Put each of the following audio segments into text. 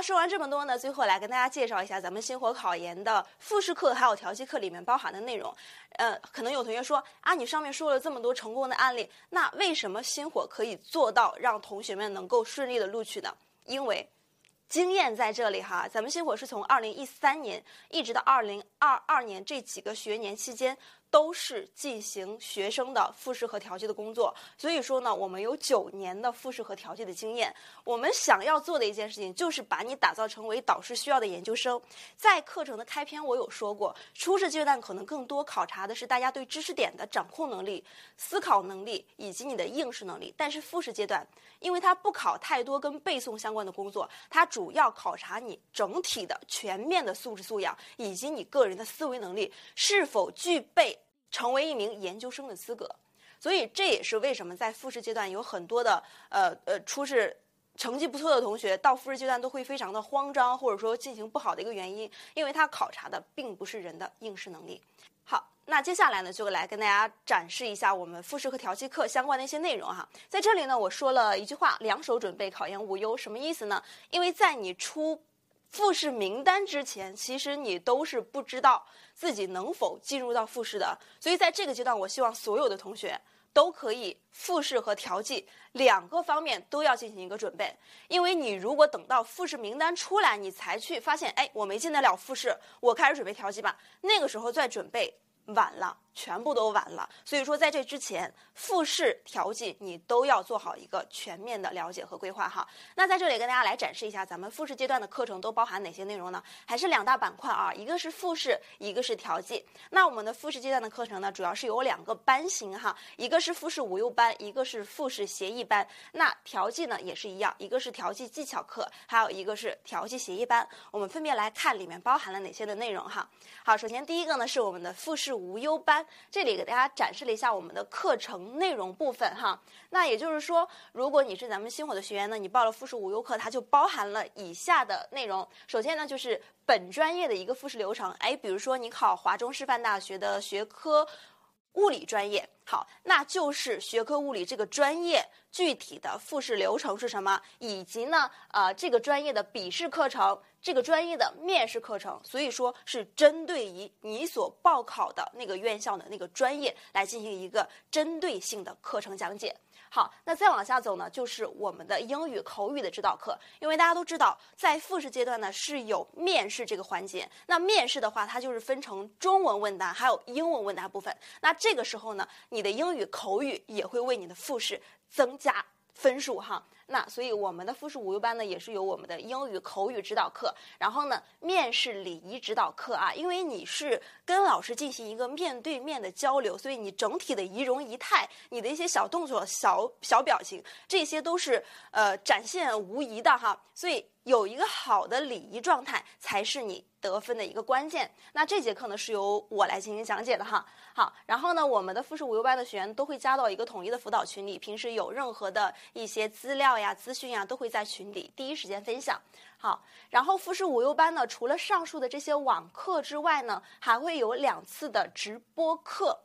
说完这么多呢，最后来跟大家介绍一下咱们星火考研的复试课还有调剂课里面包含的内容。呃，可能有同学说啊，你上面说了这么多成功的案例，那为什么星火可以做到让同学们能够顺利的录取呢？因为经验在这里哈，咱们星火是从二零一三年一直到二零二二年这几个学年期间。都是进行学生的复试和调剂的工作，所以说呢，我们有九年的复试和调剂的经验。我们想要做的一件事情，就是把你打造成为导师需要的研究生。在课程的开篇，我有说过，初试阶段可能更多考察的是大家对知识点的掌控能力、思考能力以及你的应试能力。但是复试阶段，因为它不考太多跟背诵相关的工作，它主要考察你整体的全面的素质素养以及你个人的思维能力是否具备。成为一名研究生的资格，所以这也是为什么在复试阶段有很多的呃呃初试成绩不错的同学到复试阶段都会非常的慌张，或者说进行不好的一个原因，因为他考察的并不是人的应试能力。好，那接下来呢，就来跟大家展示一下我们复试和调剂课相关的一些内容哈。在这里呢，我说了一句话：两手准备，考研无忧。什么意思呢？因为在你出复试名单之前，其实你都是不知道自己能否进入到复试的。所以在这个阶段，我希望所有的同学都可以复试和调剂两个方面都要进行一个准备。因为你如果等到复试名单出来，你才去发现，哎，我没进得了复试，我开始准备调剂吧。那个时候再准备。晚了，全部都晚了。所以说，在这之前，复试调剂你都要做好一个全面的了解和规划哈。那在这里跟大家来展示一下，咱们复试阶段的课程都包含哪些内容呢？还是两大板块啊，一个是复试，一个是调剂。那我们的复试阶段的课程呢，主要是有两个班型哈，一个是复试无忧班，一个是复试协议班。那调剂呢也是一样，一个是调剂技巧课，还有一个是调剂协议班。我们分别来看里面包含了哪些的内容哈。好，首先第一个呢是我们的复试。无忧班，这里给大家展示了一下我们的课程内容部分哈。那也就是说，如果你是咱们星火的学员呢，你报了复试无忧课，它就包含了以下的内容。首先呢，就是本专业的一个复试流程。哎，比如说你考华中师范大学的学科物理专业，好，那就是学科物理这个专业具体的复试流程是什么，以及呢，呃，这个专业的笔试课程。这个专业的面试课程，所以说是针对于你所报考的那个院校的那个专业来进行一个针对性的课程讲解。好，那再往下走呢，就是我们的英语口语的指导课。因为大家都知道，在复试阶段呢是有面试这个环节。那面试的话，它就是分成中文问答还有英文问答部分。那这个时候呢，你的英语口语也会为你的复试增加分数哈。那所以我们的复试无忧班呢，也是有我们的英语口语指导课，然后呢，面试礼仪指导课啊，因为你是跟老师进行一个面对面的交流，所以你整体的仪容仪态，你的一些小动作、小小表情，这些都是呃展现无疑的哈，所以。有一个好的礼仪状态，才是你得分的一个关键。那这节课呢，是由我来进行讲解的哈。好，然后呢，我们的复试无忧班的学员都会加到一个统一的辅导群里，平时有任何的一些资料呀、资讯呀，都会在群里第一时间分享。好，然后复试无忧班呢，除了上述的这些网课之外呢，还会有两次的直播课。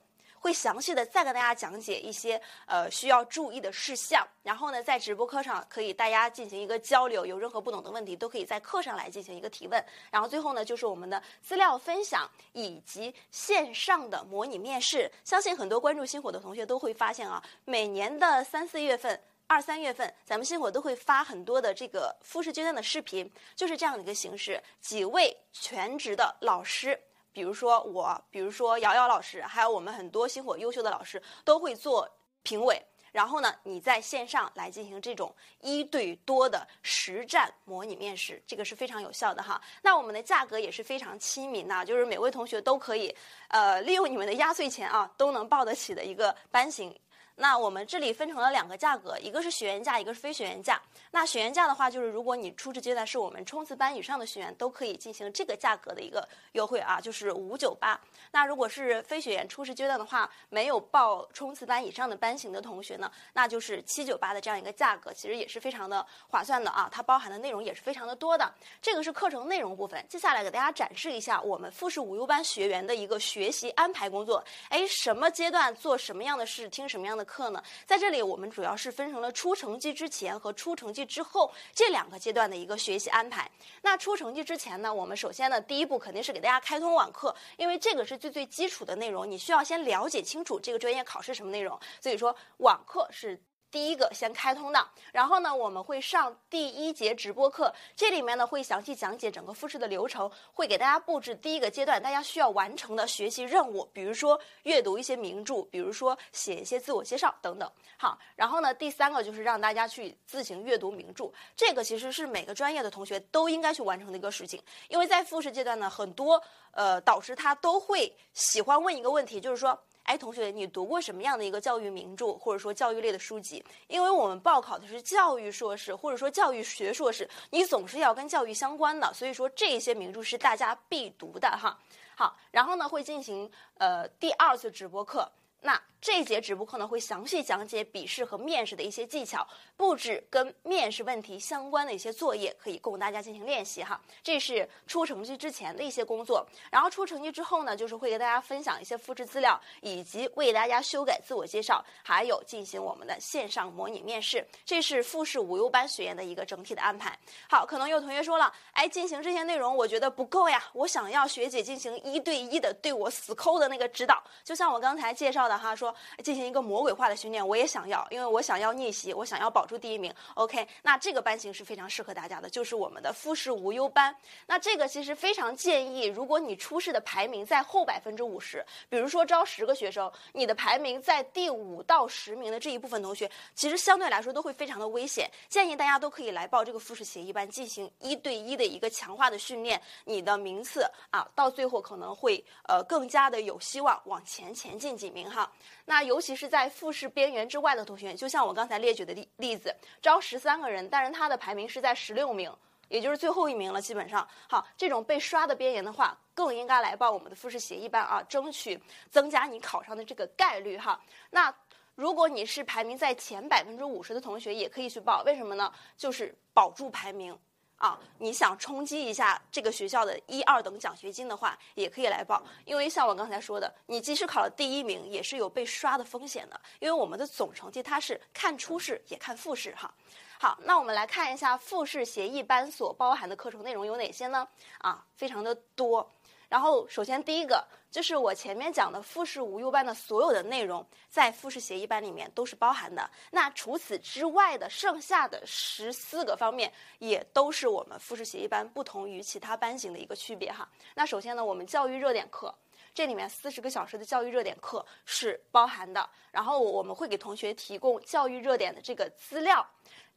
会详细的再跟大家讲解一些呃需要注意的事项，然后呢，在直播课上可以大家进行一个交流，有任何不懂的问题都可以在课上来进行一个提问。然后最后呢，就是我们的资料分享以及线上的模拟面试。相信很多关注星火的同学都会发现啊，每年的三四月份、二三月份，咱们星火都会发很多的这个复试阶段的视频，就是这样的一个形式，几位全职的老师。比如说我，比如说瑶瑶老师，还有我们很多星火优秀的老师都会做评委。然后呢，你在线上来进行这种一对多的实战模拟面试，这个是非常有效的哈。那我们的价格也是非常亲民呐，就是每位同学都可以，呃，利用你们的压岁钱啊，都能报得起的一个班型。那我们这里分成了两个价格，一个是学员价，一个是非学员价。那学员价的话，就是如果你初次阶段是我们冲刺班以上的学员，都可以进行这个价格的一个优惠啊，就是五九八。那如果是非学员初试阶段的话，没有报冲刺班以上的班型的同学呢，那就是七九八的这样一个价格，其实也是非常的划算的啊。它包含的内容也是非常的多的。这个是课程内容部分，接下来给大家展示一下我们复试无忧班学员的一个学习安排工作。哎，什么阶段做什么样的事，听什么样的。课呢？在这里，我们主要是分成了出成绩之前和出成绩之后这两个阶段的一个学习安排。那出成绩之前呢，我们首先呢，第一步肯定是给大家开通网课，因为这个是最最基础的内容，你需要先了解清楚这个专业考试什么内容。所以说，网课是。第一个先开通的，然后呢，我们会上第一节直播课，这里面呢会详细讲解整个复试的流程，会给大家布置第一个阶段大家需要完成的学习任务，比如说阅读一些名著，比如说写一些自我介绍等等。好，然后呢，第三个就是让大家去自行阅读名著，这个其实是每个专业的同学都应该去完成的一个事情，因为在复试阶段呢，很多呃导师他都会喜欢问一个问题，就是说。哎，同学，你读过什么样的一个教育名著，或者说教育类的书籍？因为我们报考的是教育硕士，或者说教育学硕士，你总是要跟教育相关的，所以说这些名著是大家必读的哈。好，然后呢，会进行呃第二次直播课。那这节直播课呢，会详细讲解笔试和面试的一些技巧，布置跟面试问题相关的一些作业，可以供大家进行练习哈。这是出成绩之前的一些工作，然后出成绩之后呢，就是会给大家分享一些复制资料，以及为大家修改自我介绍，还有进行我们的线上模拟面试。这是复试无忧班学员的一个整体的安排。好，可能有同学说了，哎，进行这些内容我觉得不够呀，我想要学姐进行一对一的对我死抠的那个指导，就像我刚才介绍的。哈说进行一个魔鬼化的训练，我也想要，因为我想要逆袭，我想要保住第一名。OK，那这个班型是非常适合大家的，就是我们的复试无忧班。那这个其实非常建议，如果你初试的排名在后百分之五十，比如说招十个学生，你的排名在第五到十名的这一部分同学，其实相对来说都会非常的危险。建议大家都可以来报这个复试协议班，进行一对一的一个强化的训练，你的名次啊，到最后可能会呃更加的有希望往前前进几名哈。那尤其是在复试边缘之外的同学，就像我刚才列举的例例子，招十三个人，但是他的排名是在十六名，也就是最后一名了，基本上。好，这种被刷的边缘的话，更应该来报我们的复试协议班啊，争取增加你考上的这个概率哈。那如果你是排名在前百分之五十的同学，也可以去报，为什么呢？就是保住排名。啊，你想冲击一下这个学校的一二等奖学金的话，也可以来报。因为像我刚才说的，你即使考了第一名，也是有被刷的风险的。因为我们的总成绩它是看初试也看复试哈。好，那我们来看一下复试协议班所包含的课程内容有哪些呢？啊，非常的多。然后，首先第一个就是我前面讲的复试无忧班的所有的内容，在复试协议班里面都是包含的。那除此之外的剩下的十四个方面，也都是我们复试协议班不同于其他班型的一个区别哈。那首先呢，我们教育热点课这里面四十个小时的教育热点课是包含的，然后我们会给同学提供教育热点的这个资料，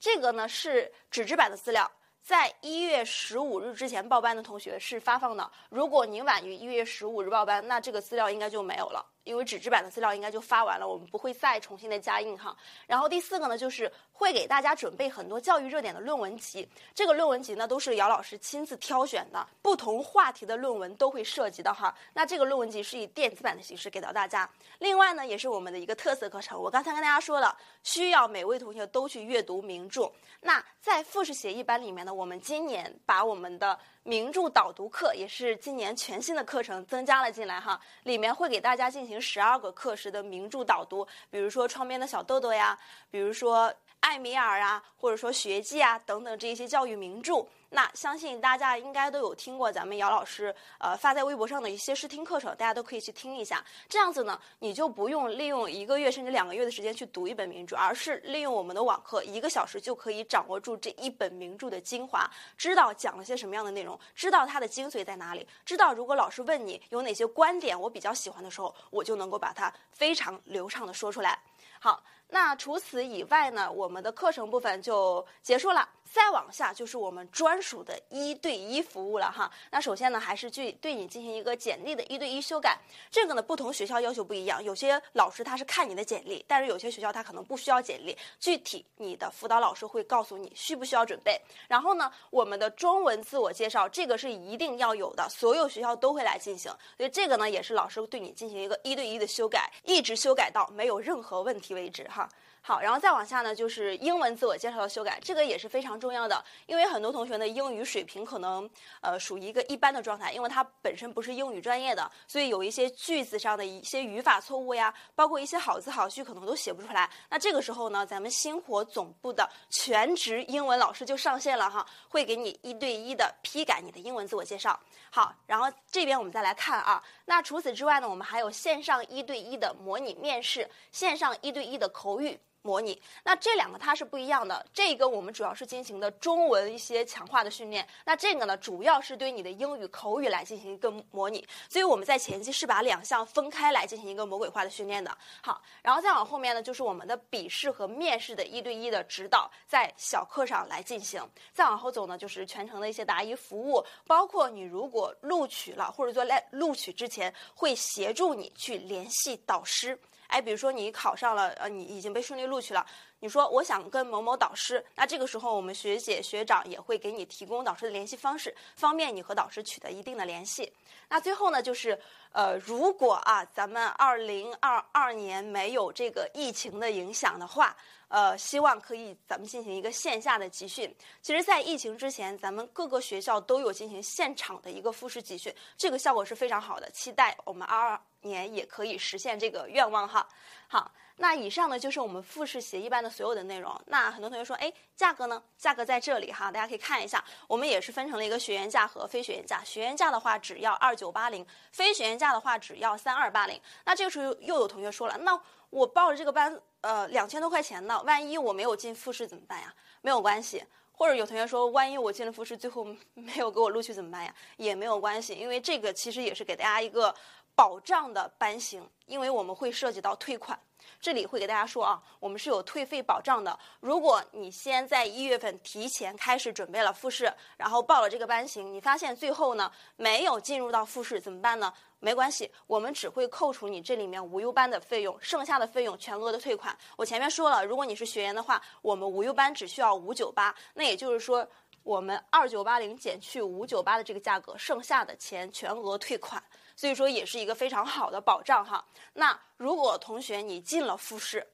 这个呢是纸质版的资料。在一月十五日之前报班的同学是发放的，如果您晚于一月十五日报班，那这个资料应该就没有了。因为纸质版的资料应该就发完了，我们不会再重新的加印哈。然后第四个呢，就是会给大家准备很多教育热点的论文集，这个论文集呢都是姚老师亲自挑选的，不同话题的论文都会涉及的哈。那这个论文集是以电子版的形式给到大家。另外呢，也是我们的一个特色课程，我刚才跟大家说了，需要每位同学都去阅读名著。那在复试协议班里面呢，我们今年把我们的。名著导读课也是今年全新的课程增加了进来哈，里面会给大家进行十二个课时的名著导读，比如说《窗边的小豆豆》呀，比如说。艾米尔啊，或者说学记啊等等这些教育名著，那相信大家应该都有听过咱们姚老师呃发在微博上的一些试听课程，大家都可以去听一下。这样子呢，你就不用利用一个月甚至两个月的时间去读一本名著，而是利用我们的网课，一个小时就可以掌握住这一本名著的精华，知道讲了些什么样的内容，知道它的精髓在哪里，知道如果老师问你有哪些观点我比较喜欢的时候，我就能够把它非常流畅的说出来。好。那除此以外呢，我们的课程部分就结束了。再往下就是我们专属的一对一服务了哈。那首先呢，还是去对你进行一个简历的一对一修改。这个呢，不同学校要求不一样，有些老师他是看你的简历，但是有些学校他可能不需要简历。具体你的辅导老师会告诉你需不需要准备。然后呢，我们的中文自我介绍这个是一定要有的，所有学校都会来进行。所以这个呢，也是老师对你进行一个一对一的修改，一直修改到没有任何问题为止哈。好，然后再往下呢，就是英文自我介绍的修改，这个也是非常重要的，因为很多同学的英语水平可能呃属于一个一般的状态，因为他本身不是英语专业的，所以有一些句子上的一些语法错误呀，包括一些好字好句可能都写不出来。那这个时候呢，咱们星火总部的全职英文老师就上线了哈，会给你一对一的批改你的英文自我介绍。好，然后这边我们再来看啊，那除此之外呢，我们还有线上一对一的模拟面试，线上一对一的口语。模拟，那这两个它是不一样的。这个我们主要是进行的中文一些强化的训练，那这个呢，主要是对你的英语口语来进行一个模拟。所以我们在前期是把两项分开来进行一个魔鬼化的训练的。好，然后再往后面呢，就是我们的笔试和面试的一对一的指导，在小课上来进行。再往后走呢，就是全程的一些答疑服务，包括你如果录取了，或者说来录取之前，会协助你去联系导师。哎，比如说你考上了，呃，你已经被顺利录取了。你说我想跟某某导师，那这个时候我们学姐学长也会给你提供导师的联系方式，方便你和导师取得一定的联系。那最后呢，就是呃，如果啊，咱们二零二二年没有这个疫情的影响的话，呃，希望可以咱们进行一个线下的集训。其实，在疫情之前，咱们各个学校都有进行现场的一个复试集训，这个效果是非常好的。期待我们二二年也可以实现这个愿望哈。好。那以上呢就是我们复试协议班的所有的内容。那很多同学说，哎，价格呢？价格在这里哈，大家可以看一下。我们也是分成了一个学员价和非学员价。学员价的话只要二九八零，非学员价的话只要三二八零。那这个时候又有同学说了，那我报了这个班，呃，两千多块钱呢，万一我没有进复试怎么办呀？没有关系。或者有同学说，万一我进了复试，最后没有给我录取怎么办呀？也没有关系，因为这个其实也是给大家一个保障的班型，因为我们会涉及到退款。这里会给大家说啊，我们是有退费保障的。如果你先在一月份提前开始准备了复试，然后报了这个班型，你发现最后呢没有进入到复试，怎么办呢？没关系，我们只会扣除你这里面无忧班的费用，剩下的费用全额的退款。我前面说了，如果你是学员的话，我们无忧班只需要五九八，那也就是说我们二九八零减去五九八的这个价格，剩下的钱全额退款。所以说也是一个非常好的保障哈。那如果同学你进了复试，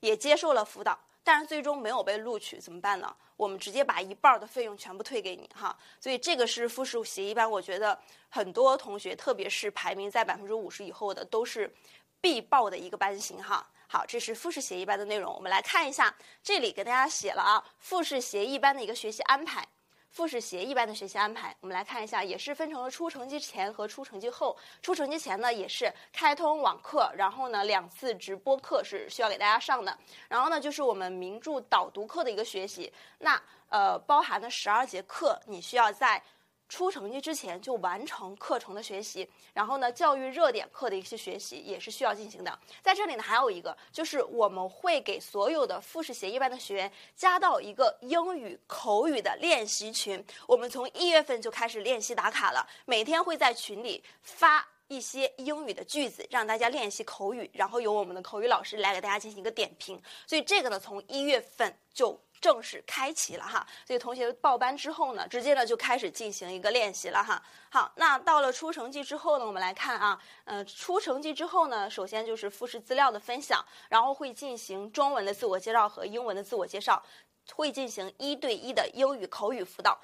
也接受了辅导，但是最终没有被录取怎么办呢？我们直接把一半的费用全部退给你哈。所以这个是复试协议班，我觉得很多同学，特别是排名在百分之五十以后的，都是必报的一个班型哈。好，这是复试协议班的内容，我们来看一下，这里给大家写了啊，复试协议班的一个学习安排。复试协议班的学习安排，我们来看一下，也是分成了出成绩前和出成绩后。出成绩前呢，也是开通网课，然后呢，两次直播课是需要给大家上的。然后呢，就是我们名著导读课的一个学习，那呃，包含的十二节课，你需要在。出成绩之前就完成课程的学习，然后呢，教育热点课的一些学习也是需要进行的。在这里呢，还有一个就是我们会给所有的复试协议班的学员加到一个英语口语的练习群。我们从一月份就开始练习打卡了，每天会在群里发一些英语的句子，让大家练习口语，然后由我们的口语老师来给大家进行一个点评。所以这个呢，从一月份就。正式开启了哈，所以同学报班之后呢，直接呢就开始进行一个练习了哈。好，那到了出成绩之后呢，我们来看啊，呃，出成绩之后呢，首先就是复试资料的分享，然后会进行中文的自我介绍和英文的自我介绍，会进行一对一的英语口语辅导。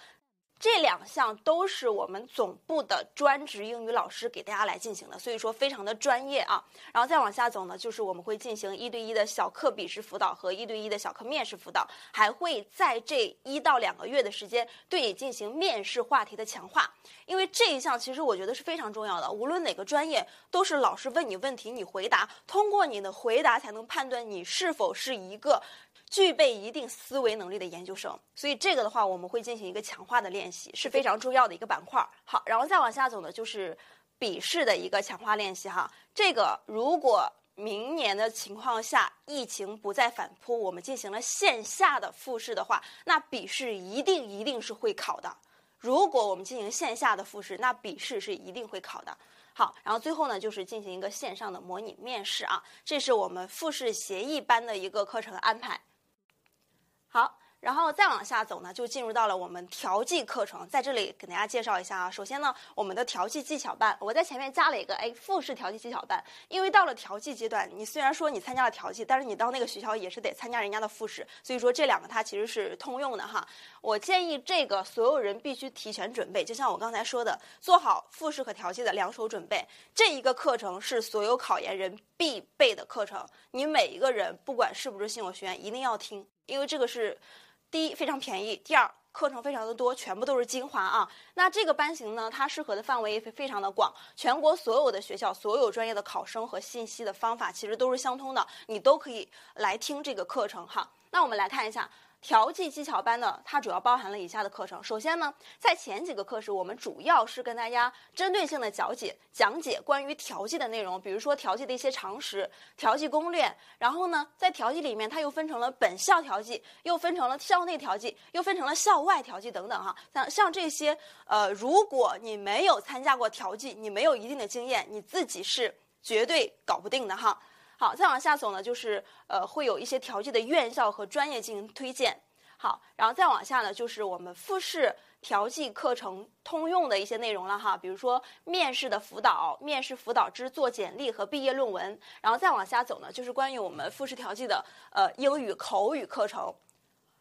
这两项都是我们总部的专职英语老师给大家来进行的，所以说非常的专业啊。然后再往下走呢，就是我们会进行一对一的小课笔试辅导和一对一的小课面试辅导，还会在这一到两个月的时间对你进行面试话题的强化。因为这一项其实我觉得是非常重要的，无论哪个专业都是老师问你问题你回答，通过你的回答才能判断你是否是一个。具备一定思维能力的研究生，所以这个的话，我们会进行一个强化的练习，是非常重要的一个板块。好，然后再往下走呢，就是笔试的一个强化练习哈。这个如果明年的情况下，疫情不再反扑，我们进行了线下的复试的话，那笔试一定一定是会考的。如果我们进行线下的复试，那笔试是一定会考的。好，然后最后呢，就是进行一个线上的模拟面试啊，这是我们复试协议班的一个课程安排。好，然后再往下走呢，就进入到了我们调剂课程。在这里给大家介绍一下啊，首先呢，我们的调剂技巧班，我在前面加了一个哎复式调剂技巧班，因为到了调剂阶段，你虽然说你参加了调剂，但是你到那个学校也是得参加人家的复试，所以说这两个它其实是通用的哈。我建议这个所有人必须提前准备，就像我刚才说的，做好复试和调剂的两手准备。这一个课程是所有考研人必备的课程，你每一个人不管是不是信我学院，一定要听，因为这个是。第一非常便宜，第二课程非常的多，全部都是精华啊。那这个班型呢，它适合的范围也非非常的广，全国所有的学校、所有专业的考生和信息的方法其实都是相通的，你都可以来听这个课程哈。那我们来看一下。调剂技巧班呢，它主要包含了以下的课程。首先呢，在前几个课时，我们主要是跟大家针对性的讲解讲解关于调剂的内容，比如说调剂的一些常识、调剂攻略。然后呢，在调剂里面，它又分成了本校调剂，又分成了校内调剂，又分成了校外调剂等等哈。像像这些，呃，如果你没有参加过调剂，你没有一定的经验，你自己是绝对搞不定的哈。好，再往下走呢，就是呃，会有一些调剂的院校和专业进行推荐。好，然后再往下呢，就是我们复试调剂课程通用的一些内容了哈，比如说面试的辅导、面试辅导之做简历和毕业论文。然后再往下走呢，就是关于我们复试调剂的呃英语口语课程，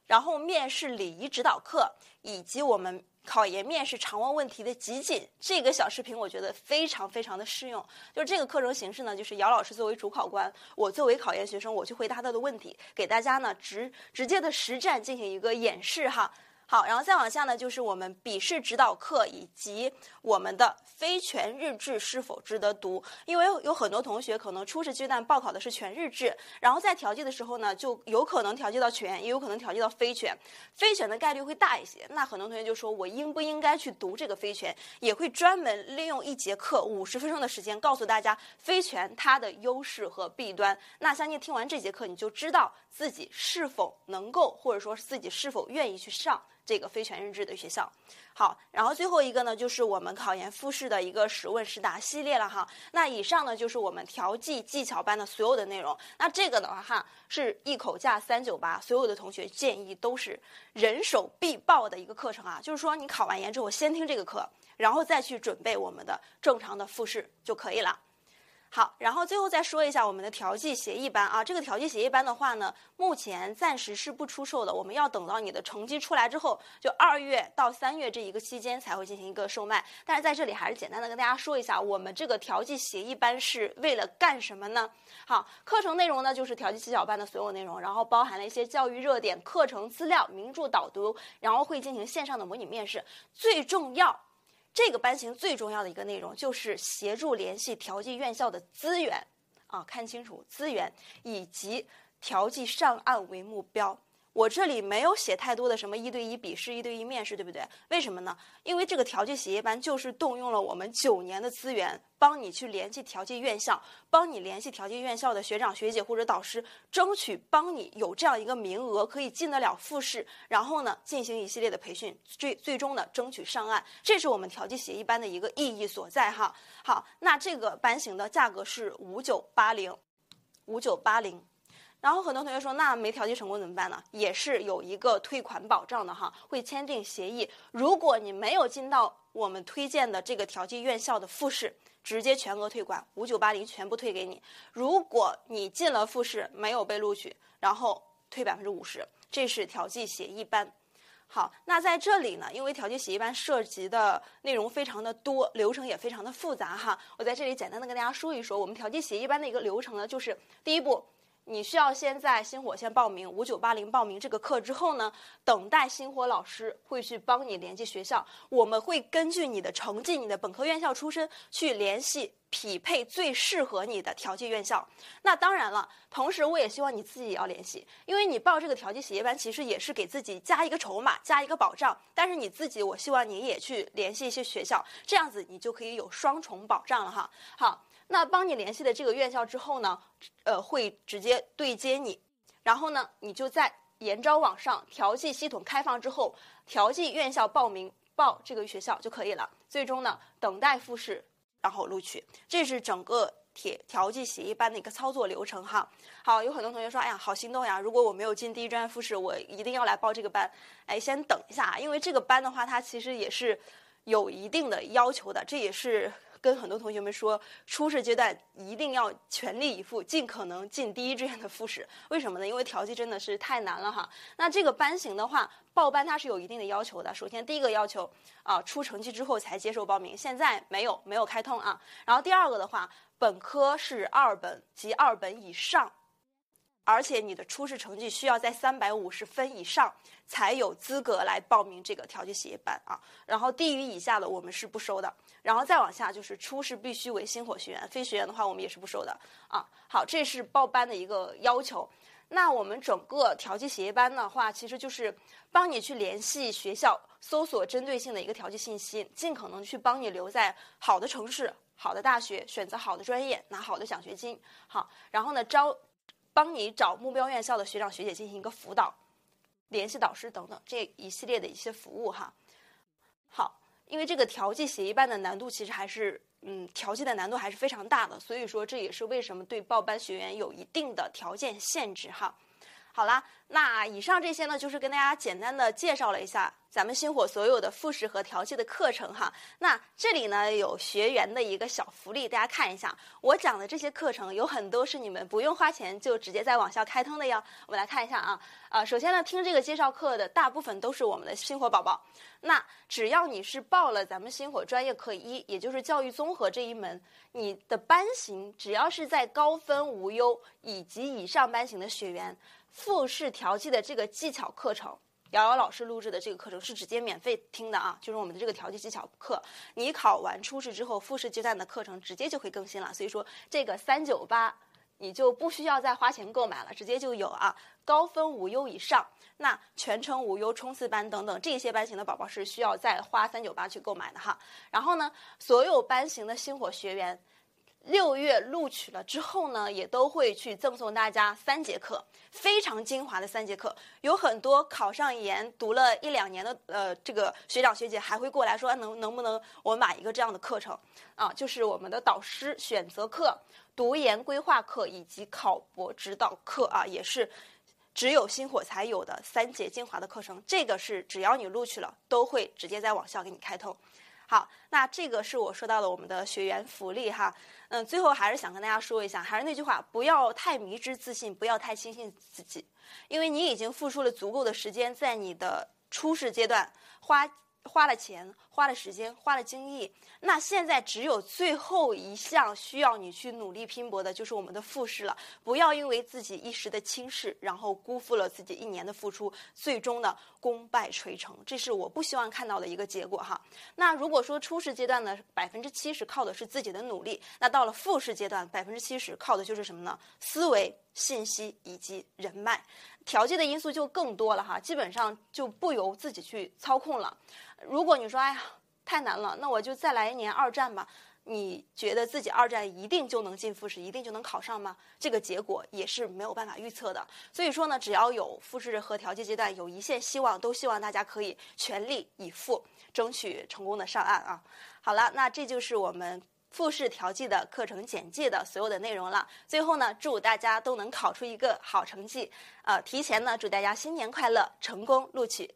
然后面试礼仪指导课以及我们。考研面试常问问题的集锦，这个小视频我觉得非常非常的适用。就是这个课程形式呢，就是姚老师作为主考官，我作为考研学生，我去回答他的问题，给大家呢直直接的实战进行一个演示哈。好，然后再往下呢，就是我们笔试指导课以及我们的非全日制是否值得读？因为有很多同学可能初试阶段报考的是全日制，然后在调剂的时候呢，就有可能调剂到全，也有可能调剂到非全，非全的概率会大一些。那很多同学就说，我应不应该去读这个非全？也会专门利用一节课五十分钟的时间，告诉大家非全它的优势和弊端。那相信听完这节课，你就知道自己是否能够，或者说自己是否愿意去上。这个非全日制的学校，好，然后最后一个呢，就是我们考研复试的一个实问实答系列了哈。那以上呢，就是我们调剂技巧班的所有的内容。那这个的话哈，是一口价三九八，所有的同学建议都是人手必报的一个课程啊。就是说，你考完研之后，先听这个课，然后再去准备我们的正常的复试就可以了。好，然后最后再说一下我们的调剂协议班啊，这个调剂协议班的话呢，目前暂时是不出售的，我们要等到你的成绩出来之后，就二月到三月这一个期间才会进行一个售卖。但是在这里还是简单的跟大家说一下，我们这个调剂协议班是为了干什么呢？好，课程内容呢就是调剂七巧班的所有内容，然后包含了一些教育热点、课程资料、名著导读，然后会进行线上的模拟面试，最重要。这个班型最重要的一个内容就是协助联系调剂院校的资源，啊，看清楚资源以及调剂上岸为目标。我这里没有写太多的什么一对一笔试、一对一面试，对不对？为什么呢？因为这个调剂协议班就是动用了我们九年的资源，帮你去联系调剂院校，帮你联系调剂院校的学长学姐或者导师，争取帮你有这样一个名额可以进得了复试，然后呢进行一系列的培训，最最终呢争取上岸。这是我们调剂协议班的一个意义所在哈。好，那这个班型的价格是五九八零，五九八零。然后很多同学说，那没调剂成功怎么办呢？也是有一个退款保障的哈，会签订协议。如果你没有进到我们推荐的这个调剂院校的复试，直接全额退款，五九八零全部退给你。如果你进了复试没有被录取，然后退百分之五十，这是调剂协议班。好，那在这里呢，因为调剂协议班涉及的内容非常的多，流程也非常的复杂哈，我在这里简单的跟大家说一说，我们调剂协议班的一个流程呢，就是第一步。你需要先在星火先报名五九八零报名这个课之后呢，等待星火老师会去帮你联系学校，我们会根据你的成绩、你的本科院校出身去联系匹配最适合你的调剂院校。那当然了，同时我也希望你自己也要联系，因为你报这个调剂协议班，其实也是给自己加一个筹码、加一个保障。但是你自己，我希望你也去联系一些学校，这样子你就可以有双重保障了哈。好。那帮你联系的这个院校之后呢，呃，会直接对接你，然后呢，你就在研招网上调剂系统开放之后，调剂院校报名报这个学校就可以了。最终呢，等待复试，然后录取，这是整个铁调剂协议班的一个操作流程哈。好，有很多同学说，哎呀，好心动呀！如果我没有进第一专业复试，我一定要来报这个班。哎，先等一下，因为这个班的话，它其实也是有一定的要求的，这也是。跟很多同学们说，初试阶段一定要全力以赴，尽可能进第一志愿的复试。为什么呢？因为调剂真的是太难了哈。那这个班型的话，报班它是有一定的要求的。首先，第一个要求啊，出成绩之后才接受报名，现在没有没有开通啊。然后第二个的话，本科是二本及二本以上。而且你的初试成绩需要在三百五十分以上，才有资格来报名这个调剂协议班啊。然后低于以下的我们是不收的。然后再往下就是初试必须为星火学员，非学员的话我们也是不收的啊。好，这是报班的一个要求。那我们整个调剂协议班的话，其实就是帮你去联系学校，搜索针对性的一个调剂信息，尽可能去帮你留在好的城市、好的大学，选择好的专业，拿好的奖学金。好，然后呢招。帮你找目标院校的学长学姐进行一个辅导，联系导师等等这一系列的一些服务哈。好，因为这个调剂协议班的难度其实还是嗯调剂的难度还是非常大的，所以说这也是为什么对报班学员有一定的条件限制哈。好啦，那以上这些呢，就是跟大家简单的介绍了一下咱们星火所有的复试和调剂的课程哈。那这里呢有学员的一个小福利，大家看一下，我讲的这些课程有很多是你们不用花钱就直接在网校开通的哟。我们来看一下啊，呃，首先呢，听这个介绍课的大部分都是我们的星火宝宝。那只要你是报了咱们星火专业课一，也就是教育综合这一门，你的班型只要是在高分无忧以及以上班型的学员。复试调剂的这个技巧课程，瑶瑶老师录制的这个课程是直接免费听的啊，就是我们的这个调剂技巧课。你考完初试之后，复试阶段的课程直接就会更新了，所以说这个三九八你就不需要再花钱购买了，直接就有啊。高分无忧以上，那全程无忧冲刺班等等这些班型的宝宝是需要再花三九八去购买的哈。然后呢，所有班型的星火学员。六月录取了之后呢，也都会去赠送大家三节课，非常精华的三节课。有很多考上研、读了一两年的呃这个学长学姐还会过来说，能能不能我买一个这样的课程啊？就是我们的导师选择课、读研规划课以及考博指导课啊，也是只有星火才有的三节精华的课程。这个是只要你录取了，都会直接在网校给你开通。好，那这个是我说到了我们的学员福利哈。嗯，最后还是想跟大家说一下，还是那句话，不要太迷之自信，不要太轻信自己，因为你已经付出了足够的时间，在你的初试阶段花。花了钱，花了时间，花了精力，那现在只有最后一项需要你去努力拼搏的，就是我们的复试了。不要因为自己一时的轻视，然后辜负了自己一年的付出，最终呢功败垂成，这是我不希望看到的一个结果哈。那如果说初试阶段呢，百分之七十靠的是自己的努力，那到了复试阶段，百分之七十靠的就是什么呢？思维、信息以及人脉。调剂的因素就更多了哈，基本上就不由自己去操控了。如果你说哎呀太难了，那我就再来一年二战吧。你觉得自己二战一定就能进复试，一定就能考上吗？这个结果也是没有办法预测的。所以说呢，只要有复试和调剂阶段有一线希望，都希望大家可以全力以赴，争取成功的上岸啊。好了，那这就是我们。复试调剂的课程简介的所有的内容了。最后呢，祝大家都能考出一个好成绩。呃，提前呢，祝大家新年快乐，成功录取。